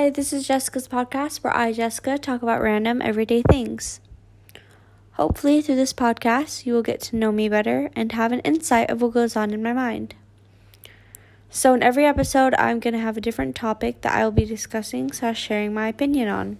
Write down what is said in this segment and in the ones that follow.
Hi, this is Jessica's podcast where I, Jessica, talk about random everyday things. Hopefully, through this podcast, you will get to know me better and have an insight of what goes on in my mind. So, in every episode, I'm going to have a different topic that I will be discussing slash sharing my opinion on.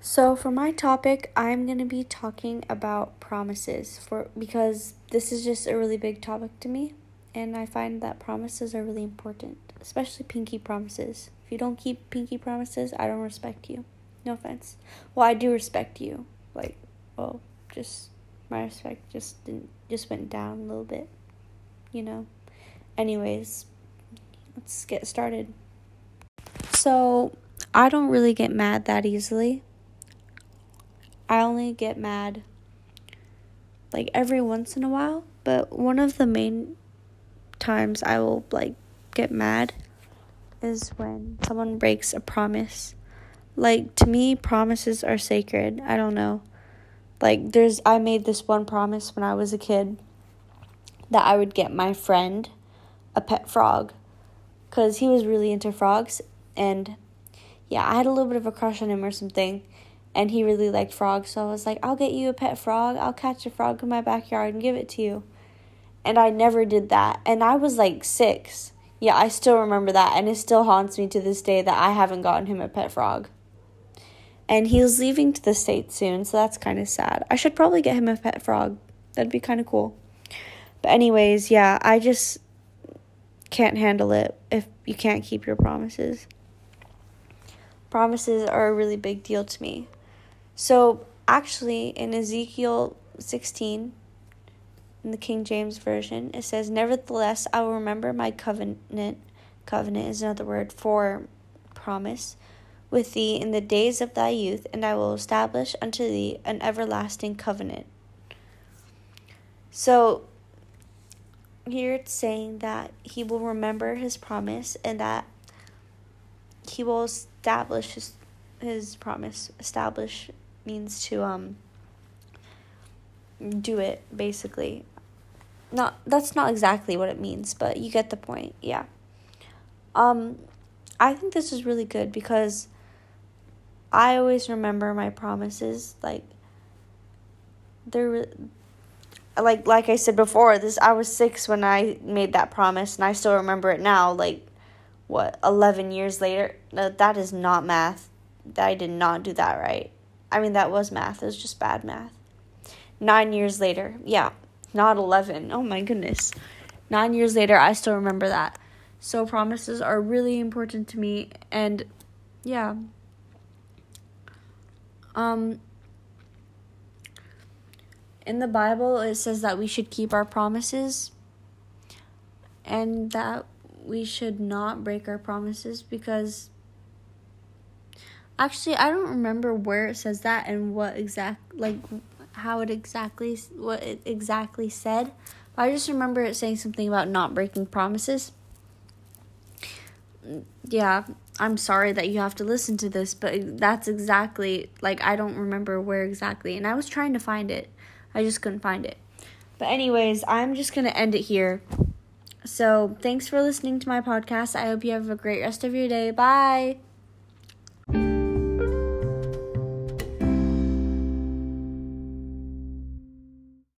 So, for my topic, I'm going to be talking about promises for because this is just a really big topic to me, and I find that promises are really important, especially pinky promises. If you don't keep pinky promises, I don't respect you. No offense. Well, I do respect you. Like, well, just my respect just didn't just went down a little bit, you know. Anyways, let's get started. So, I don't really get mad that easily. I only get mad like every once in a while, but one of the main times I will like get mad is when someone breaks a promise. Like to me, promises are sacred. I don't know. Like there's I made this one promise when I was a kid that I would get my friend a pet frog cuz he was really into frogs and yeah, I had a little bit of a crush on him or something and he really liked frogs, so I was like, "I'll get you a pet frog. I'll catch a frog in my backyard and give it to you." And I never did that. And I was like 6. Yeah, I still remember that and it still haunts me to this day that I haven't gotten him a pet frog. And he's leaving to the States soon, so that's kind of sad. I should probably get him a pet frog. That'd be kind of cool. But, anyways, yeah, I just can't handle it if you can't keep your promises. Promises are a really big deal to me. So, actually, in Ezekiel 16, in the King James Version, it says, Nevertheless, I will remember my covenant. Covenant is another word for promise with thee in the days of thy youth, and I will establish unto thee an everlasting covenant. So, here it's saying that he will remember his promise and that he will establish his, his promise. Establish means to um do it basically. Not that's not exactly what it means, but you get the point. Yeah. Um I think this is really good because I always remember my promises like they're like like I said before, this I was 6 when I made that promise and I still remember it now like what 11 years later. No, that is not math. That I did not do that right. I mean that was math. It was just bad math. 9 years later. Yeah, not 11. Oh my goodness. 9 years later I still remember that. So promises are really important to me and yeah, um, in the Bible, it says that we should keep our promises and that we should not break our promises because actually I don't remember where it says that and what exact like how it exactly what it exactly said. I just remember it saying something about not breaking promises. Yeah, I'm sorry that you have to listen to this, but that's exactly like I don't remember where exactly, and I was trying to find it. I just couldn't find it. But anyways, I'm just going to end it here. So, thanks for listening to my podcast. I hope you have a great rest of your day. Bye.